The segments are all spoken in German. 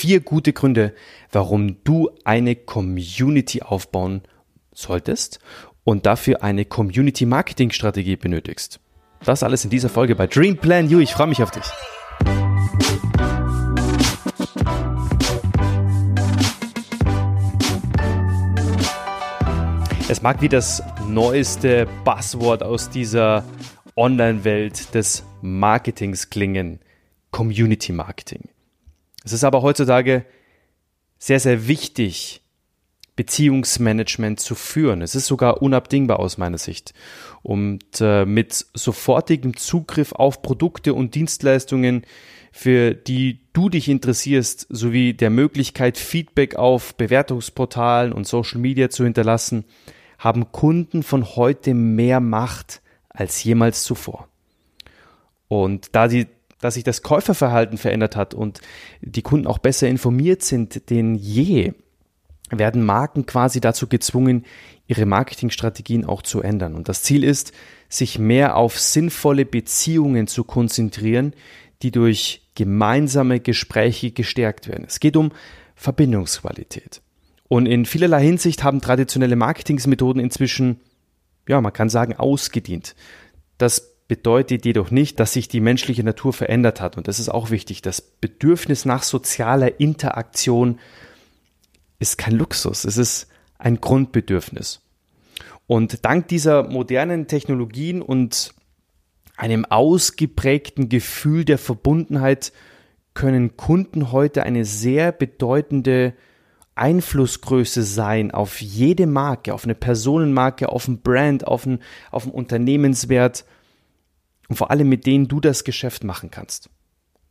vier gute Gründe, warum du eine Community aufbauen solltest und dafür eine Community Marketing Strategie benötigst. Das alles in dieser Folge bei Dream Plan You. Ich freue mich auf dich. Es mag wie das neueste Buzzword aus dieser Online-Welt des Marketings klingen. Community Marketing. Es ist aber heutzutage sehr, sehr wichtig, Beziehungsmanagement zu führen. Es ist sogar unabdingbar aus meiner Sicht. Und äh, mit sofortigem Zugriff auf Produkte und Dienstleistungen, für die du dich interessierst, sowie der Möglichkeit, Feedback auf Bewertungsportalen und Social Media zu hinterlassen, haben Kunden von heute mehr Macht als jemals zuvor. Und da die dass sich das Käuferverhalten verändert hat und die Kunden auch besser informiert sind denn je, werden Marken quasi dazu gezwungen, ihre Marketingstrategien auch zu ändern. Und das Ziel ist, sich mehr auf sinnvolle Beziehungen zu konzentrieren, die durch gemeinsame Gespräche gestärkt werden. Es geht um Verbindungsqualität. Und in vielerlei Hinsicht haben traditionelle Marketingsmethoden inzwischen, ja, man kann sagen, ausgedient. Das bedeutet jedoch nicht, dass sich die menschliche Natur verändert hat. Und das ist auch wichtig. Das Bedürfnis nach sozialer Interaktion ist kein Luxus. Es ist ein Grundbedürfnis. Und dank dieser modernen Technologien und einem ausgeprägten Gefühl der Verbundenheit können Kunden heute eine sehr bedeutende Einflussgröße sein auf jede Marke, auf eine Personenmarke, auf ein Brand, auf einen, auf einen Unternehmenswert und vor allem mit denen du das Geschäft machen kannst.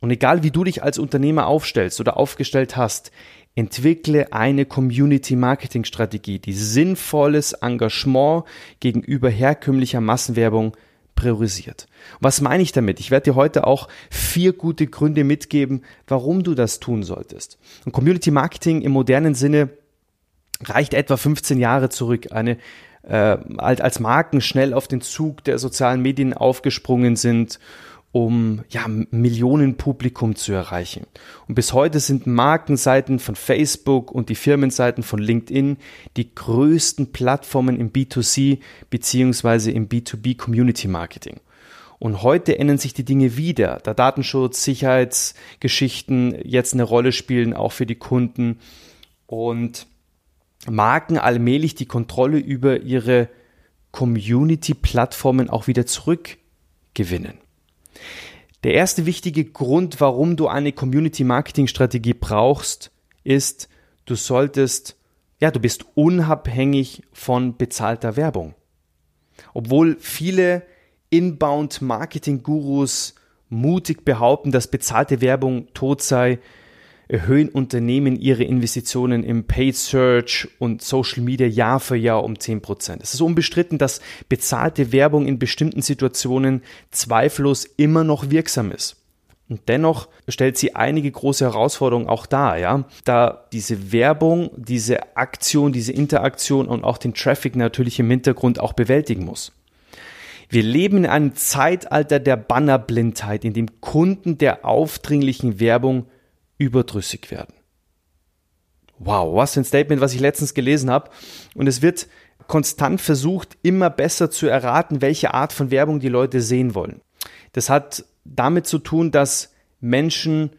Und egal wie du dich als Unternehmer aufstellst oder aufgestellt hast, entwickle eine Community Marketing Strategie, die sinnvolles Engagement gegenüber herkömmlicher Massenwerbung priorisiert. Was meine ich damit? Ich werde dir heute auch vier gute Gründe mitgeben, warum du das tun solltest. Und Community Marketing im modernen Sinne reicht etwa 15 Jahre zurück. Eine äh, als Marken schnell auf den Zug der sozialen Medien aufgesprungen sind, um ja, Millionenpublikum zu erreichen. Und bis heute sind Markenseiten von Facebook und die Firmenseiten von LinkedIn die größten Plattformen im B2C beziehungsweise im B2B Community Marketing. Und heute ändern sich die Dinge wieder, da Datenschutz, Sicherheitsgeschichten jetzt eine Rolle spielen, auch für die Kunden. Und Marken allmählich die Kontrolle über ihre Community-Plattformen auch wieder zurückgewinnen. Der erste wichtige Grund, warum du eine Community-Marketing-Strategie brauchst, ist, du solltest, ja, du bist unabhängig von bezahlter Werbung. Obwohl viele Inbound-Marketing-Gurus mutig behaupten, dass bezahlte Werbung tot sei, erhöhen Unternehmen ihre Investitionen im Paid Search und Social Media Jahr für Jahr um 10 Prozent. Es ist unbestritten, dass bezahlte Werbung in bestimmten Situationen zweifellos immer noch wirksam ist. Und dennoch stellt sie einige große Herausforderungen auch dar, ja, da diese Werbung, diese Aktion, diese Interaktion und auch den Traffic natürlich im Hintergrund auch bewältigen muss. Wir leben in einem Zeitalter der Bannerblindheit, in dem Kunden der aufdringlichen Werbung überdrüssig werden. Wow, was ein Statement, was ich letztens gelesen habe. Und es wird konstant versucht, immer besser zu erraten, welche Art von Werbung die Leute sehen wollen. Das hat damit zu tun, dass Menschen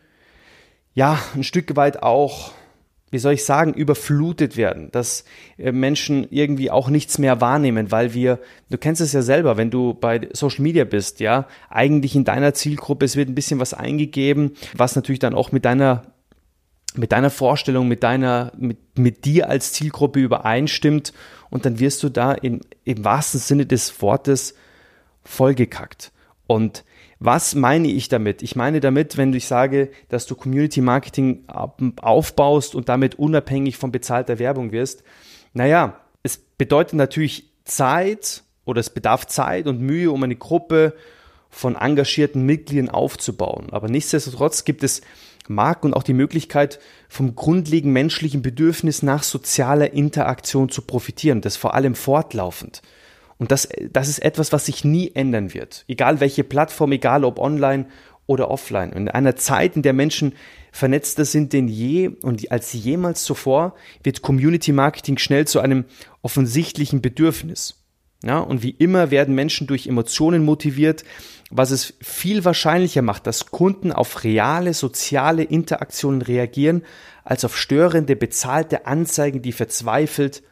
ja ein Stück weit auch wie soll ich sagen, überflutet werden, dass äh, Menschen irgendwie auch nichts mehr wahrnehmen, weil wir, du kennst es ja selber, wenn du bei Social Media bist, ja, eigentlich in deiner Zielgruppe, es wird ein bisschen was eingegeben, was natürlich dann auch mit deiner mit deiner Vorstellung, mit deiner, mit, mit dir als Zielgruppe übereinstimmt und dann wirst du da in, im wahrsten Sinne des Wortes vollgekackt. Und was meine ich damit? Ich meine damit, wenn ich sage, dass du Community Marketing aufbaust und damit unabhängig von bezahlter Werbung wirst. Naja, es bedeutet natürlich Zeit oder es bedarf Zeit und Mühe, um eine Gruppe von engagierten Mitgliedern aufzubauen. Aber nichtsdestotrotz gibt es Marken und auch die Möglichkeit, vom grundlegenden menschlichen Bedürfnis nach sozialer Interaktion zu profitieren. Das vor allem fortlaufend. Und das, das ist etwas, was sich nie ändern wird. Egal welche Plattform, egal ob online oder offline. In einer Zeit, in der Menschen vernetzter sind denn je und als jemals zuvor, wird Community Marketing schnell zu einem offensichtlichen Bedürfnis. Ja, und wie immer werden Menschen durch Emotionen motiviert, was es viel wahrscheinlicher macht, dass Kunden auf reale soziale Interaktionen reagieren, als auf störende bezahlte Anzeigen, die verzweifelt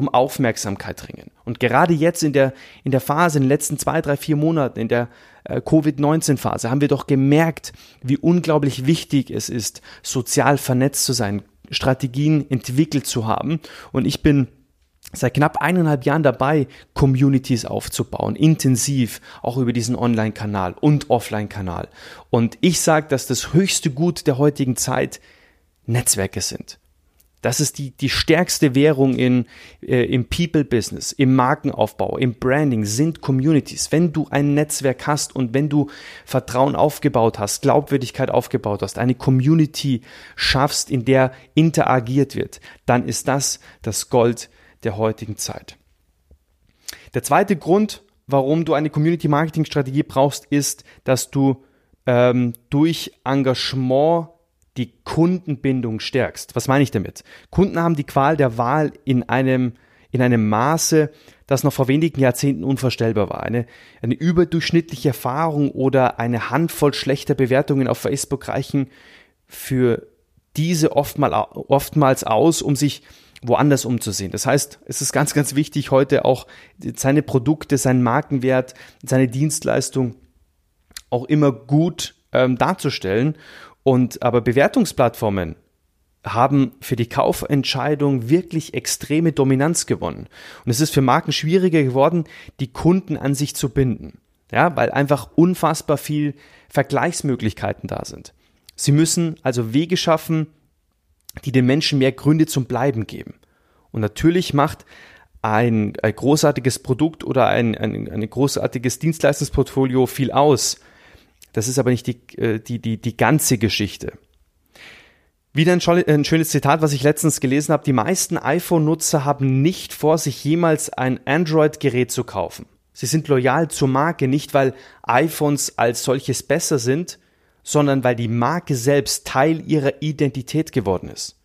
um Aufmerksamkeit ringen. Und gerade jetzt in der, in der Phase, in den letzten zwei, drei, vier Monaten, in der äh, Covid-19-Phase, haben wir doch gemerkt, wie unglaublich wichtig es ist, sozial vernetzt zu sein, Strategien entwickelt zu haben. Und ich bin seit knapp eineinhalb Jahren dabei, Communities aufzubauen, intensiv, auch über diesen Online-Kanal und Offline-Kanal. Und ich sage, dass das höchste Gut der heutigen Zeit Netzwerke sind. Das ist die, die stärkste Währung in, äh, im People-Business, im Markenaufbau, im Branding, sind Communities. Wenn du ein Netzwerk hast und wenn du Vertrauen aufgebaut hast, Glaubwürdigkeit aufgebaut hast, eine Community schaffst, in der interagiert wird, dann ist das das Gold der heutigen Zeit. Der zweite Grund, warum du eine Community-Marketing-Strategie brauchst, ist, dass du ähm, durch Engagement die Kundenbindung stärkst. Was meine ich damit? Kunden haben die Qual der Wahl in einem, in einem Maße, das noch vor wenigen Jahrzehnten unvorstellbar war. Eine, eine überdurchschnittliche Erfahrung oder eine Handvoll schlechter Bewertungen auf Facebook reichen für diese oftmal, oftmals aus, um sich woanders umzusehen. Das heißt, es ist ganz, ganz wichtig, heute auch seine Produkte, seinen Markenwert, seine Dienstleistung auch immer gut ähm, darzustellen. Und aber Bewertungsplattformen haben für die Kaufentscheidung wirklich extreme Dominanz gewonnen. Und es ist für Marken schwieriger geworden, die Kunden an sich zu binden. Ja, weil einfach unfassbar viel Vergleichsmöglichkeiten da sind. Sie müssen also Wege schaffen, die den Menschen mehr Gründe zum Bleiben geben. Und natürlich macht ein, ein großartiges Produkt oder ein, ein, ein großartiges Dienstleistungsportfolio viel aus. Das ist aber nicht die, äh, die, die, die ganze Geschichte. Wieder ein, ein schönes Zitat, was ich letztens gelesen habe. Die meisten iPhone-Nutzer haben nicht vor, sich jemals ein Android-Gerät zu kaufen. Sie sind loyal zur Marke, nicht weil iPhones als solches besser sind, sondern weil die Marke selbst Teil ihrer Identität geworden ist.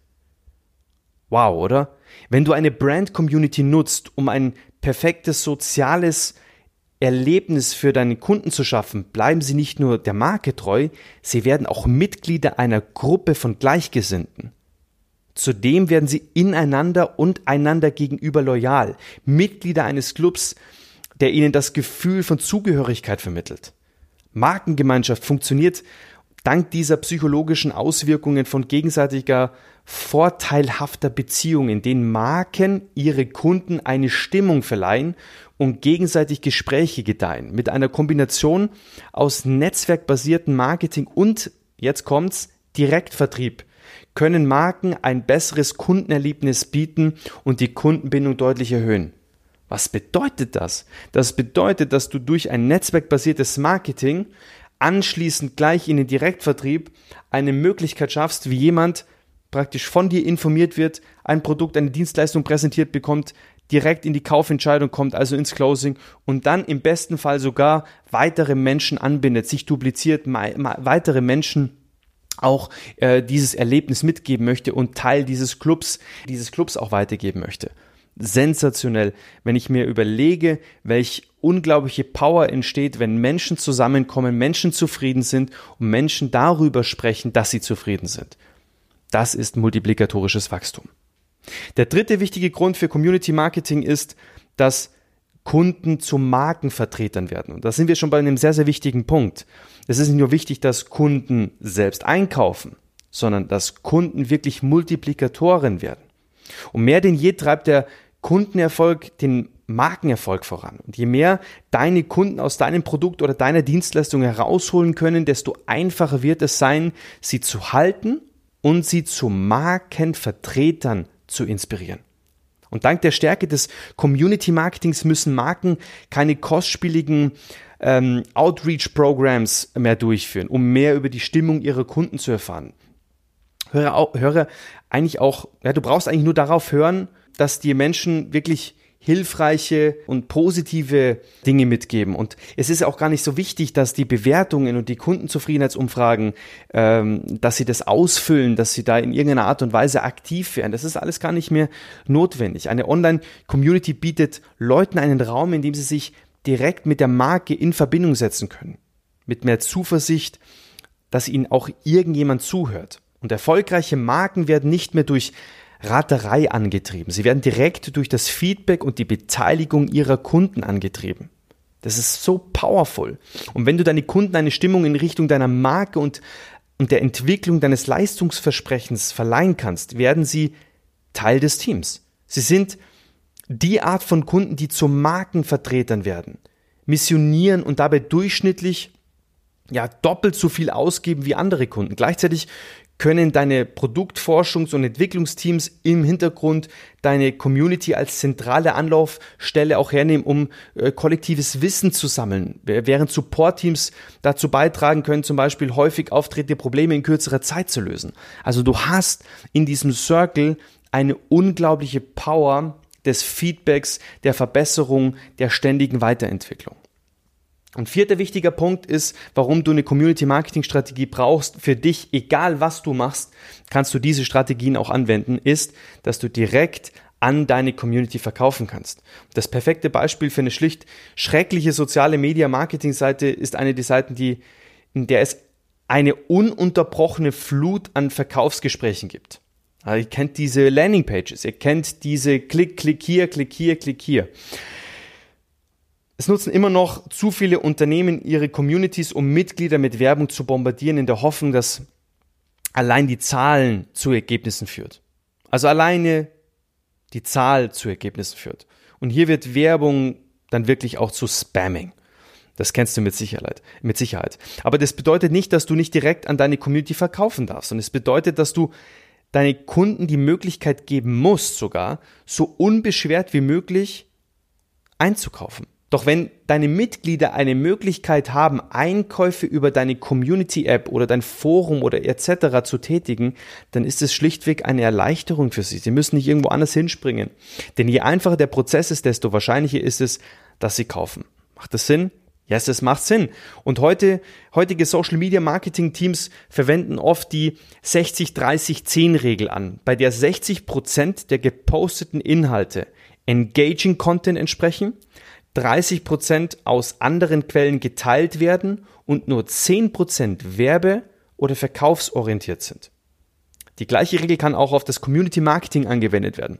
Wow, oder? Wenn du eine Brand-Community nutzt, um ein perfektes soziales Erlebnis für deinen Kunden zu schaffen, bleiben sie nicht nur der Marke treu, sie werden auch Mitglieder einer Gruppe von Gleichgesinnten. Zudem werden sie ineinander und einander gegenüber loyal, Mitglieder eines Clubs, der ihnen das Gefühl von Zugehörigkeit vermittelt. Markengemeinschaft funktioniert dank dieser psychologischen Auswirkungen von gegenseitiger vorteilhafter Beziehungen, in denen Marken ihre Kunden eine Stimmung verleihen und gegenseitig Gespräche gedeihen. Mit einer Kombination aus netzwerkbasierten Marketing und, jetzt kommt's, Direktvertrieb können Marken ein besseres Kundenerlebnis bieten und die Kundenbindung deutlich erhöhen. Was bedeutet das? Das bedeutet, dass du durch ein netzwerkbasiertes Marketing anschließend gleich in den Direktvertrieb eine Möglichkeit schaffst, wie jemand praktisch von dir informiert wird, ein Produkt, eine Dienstleistung präsentiert bekommt, direkt in die Kaufentscheidung kommt, also ins Closing und dann im besten Fall sogar weitere Menschen anbindet, sich dupliziert, weitere Menschen auch äh, dieses Erlebnis mitgeben möchte und Teil dieses Clubs, dieses Clubs auch weitergeben möchte sensationell, wenn ich mir überlege, welch unglaubliche Power entsteht, wenn Menschen zusammenkommen, Menschen zufrieden sind und Menschen darüber sprechen, dass sie zufrieden sind. Das ist multiplikatorisches Wachstum. Der dritte wichtige Grund für Community Marketing ist, dass Kunden zu Markenvertretern werden. Und da sind wir schon bei einem sehr, sehr wichtigen Punkt. Es ist nicht nur wichtig, dass Kunden selbst einkaufen, sondern dass Kunden wirklich Multiplikatoren werden. Und mehr denn je treibt der Kundenerfolg den Markenerfolg voran. Und je mehr deine Kunden aus deinem Produkt oder deiner Dienstleistung herausholen können, desto einfacher wird es sein, sie zu halten und sie zu Markenvertretern zu inspirieren. Und dank der Stärke des Community Marketings müssen Marken keine kostspieligen ähm, Outreach-Programs mehr durchführen, um mehr über die Stimmung ihrer Kunden zu erfahren. Höre, höre eigentlich auch, ja, du brauchst eigentlich nur darauf hören, dass dir Menschen wirklich hilfreiche und positive Dinge mitgeben. Und es ist auch gar nicht so wichtig, dass die Bewertungen und die Kundenzufriedenheitsumfragen, ähm, dass sie das ausfüllen, dass sie da in irgendeiner Art und Weise aktiv werden. Das ist alles gar nicht mehr notwendig. Eine Online-Community bietet Leuten einen Raum, in dem sie sich direkt mit der Marke in Verbindung setzen können. Mit mehr Zuversicht, dass ihnen auch irgendjemand zuhört. Und erfolgreiche Marken werden nicht mehr durch Raterei angetrieben. Sie werden direkt durch das Feedback und die Beteiligung ihrer Kunden angetrieben. Das ist so powerful. Und wenn du deine Kunden eine Stimmung in Richtung deiner Marke und, und der Entwicklung deines Leistungsversprechens verleihen kannst, werden sie Teil des Teams. Sie sind die Art von Kunden, die zu Markenvertretern werden, missionieren und dabei durchschnittlich ja doppelt so viel ausgeben wie andere Kunden. Gleichzeitig können deine Produktforschungs- und Entwicklungsteams im Hintergrund deine Community als zentrale Anlaufstelle auch hernehmen, um äh, kollektives Wissen zu sammeln, während Support-Teams dazu beitragen können, zum Beispiel häufig auftretende Probleme in kürzerer Zeit zu lösen. Also du hast in diesem Circle eine unglaubliche Power des Feedbacks, der Verbesserung, der ständigen Weiterentwicklung. Und vierter wichtiger Punkt ist, warum du eine Community Marketing Strategie brauchst für dich, egal was du machst, kannst du diese Strategien auch anwenden, ist, dass du direkt an deine Community verkaufen kannst. Das perfekte Beispiel für eine schlicht schreckliche soziale Media Marketing Seite ist eine der Seiten, die, in der es eine ununterbrochene Flut an Verkaufsgesprächen gibt. Also ihr kennt diese Landing Pages, ihr kennt diese Klick, Klick hier, Klick hier, Klick hier. Es nutzen immer noch zu viele Unternehmen ihre Communities, um Mitglieder mit Werbung zu bombardieren, in der Hoffnung, dass allein die Zahlen zu Ergebnissen führt. Also alleine die Zahl zu Ergebnissen führt. Und hier wird Werbung dann wirklich auch zu Spamming. Das kennst du mit Sicherheit, mit Sicherheit. Aber das bedeutet nicht, dass du nicht direkt an deine Community verkaufen darfst. Und es bedeutet, dass du deine Kunden die Möglichkeit geben musst, sogar so unbeschwert wie möglich einzukaufen. Doch wenn deine Mitglieder eine Möglichkeit haben, Einkäufe über deine Community-App oder dein Forum oder etc. zu tätigen, dann ist es schlichtweg eine Erleichterung für sie. Sie müssen nicht irgendwo anders hinspringen. Denn je einfacher der Prozess ist, desto wahrscheinlicher ist es, dass sie kaufen. Macht das Sinn? Ja, yes, das macht Sinn. Und heute, heutige Social Media Marketing Teams verwenden oft die 60-30-10 Regel an, bei der 60 Prozent der geposteten Inhalte engaging Content entsprechen, 30% aus anderen Quellen geteilt werden und nur 10% werbe- oder verkaufsorientiert sind. Die gleiche Regel kann auch auf das Community Marketing angewendet werden.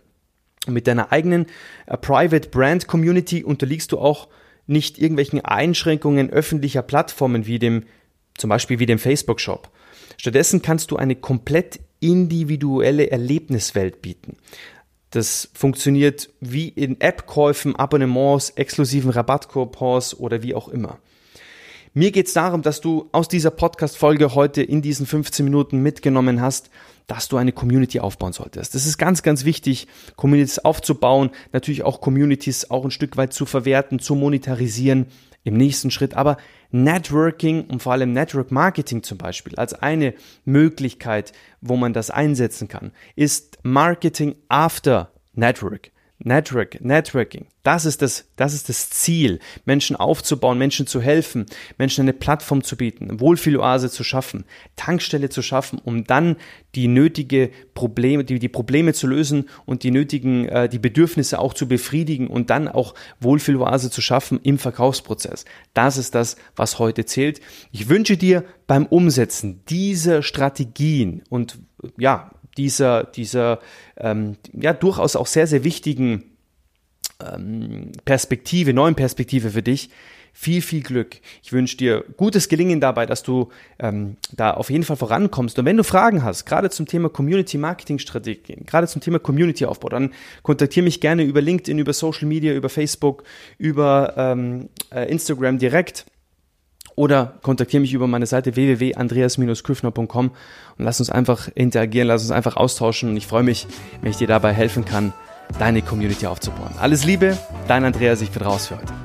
Mit deiner eigenen uh, Private Brand Community unterliegst du auch nicht irgendwelchen Einschränkungen öffentlicher Plattformen wie dem, zum Beispiel wie dem Facebook Shop. Stattdessen kannst du eine komplett individuelle Erlebniswelt bieten. Das funktioniert wie in App-Käufen, Abonnements, exklusiven Rabattcoupons oder wie auch immer. Mir geht es darum, dass du aus dieser Podcast-Folge heute in diesen 15 Minuten mitgenommen hast, dass du eine Community aufbauen solltest. Das ist ganz, ganz wichtig, Communities aufzubauen, natürlich auch Communities auch ein Stück weit zu verwerten, zu monetarisieren im nächsten Schritt. Aber Networking und vor allem Network Marketing zum Beispiel als eine Möglichkeit, wo man das einsetzen kann, ist Marketing after Network. Network, Networking. Das ist das, das ist das Ziel, Menschen aufzubauen, Menschen zu helfen, Menschen eine Plattform zu bieten, Wohlfühloase zu schaffen, Tankstelle zu schaffen, um dann die nötige Probleme, die, die Probleme zu lösen und die nötigen, äh, die Bedürfnisse auch zu befriedigen und dann auch Wohlfühloase zu schaffen im Verkaufsprozess. Das ist das, was heute zählt. Ich wünsche dir beim Umsetzen dieser Strategien und ja, dieser, dieser ähm, ja durchaus auch sehr, sehr wichtigen ähm, Perspektive, neuen Perspektive für dich. Viel, viel Glück. Ich wünsche dir gutes Gelingen dabei, dass du ähm, da auf jeden Fall vorankommst. Und wenn du Fragen hast, gerade zum Thema Community Marketing Strategien, gerade zum Thema Community Aufbau, dann kontaktiere mich gerne über LinkedIn, über Social Media, über Facebook, über ähm, äh, Instagram direkt oder kontaktiere mich über meine Seite www.andreas-küffner.com und lass uns einfach interagieren, lass uns einfach austauschen und ich freue mich, wenn ich dir dabei helfen kann, deine Community aufzubauen. Alles Liebe, dein Andreas, ich bin raus für heute.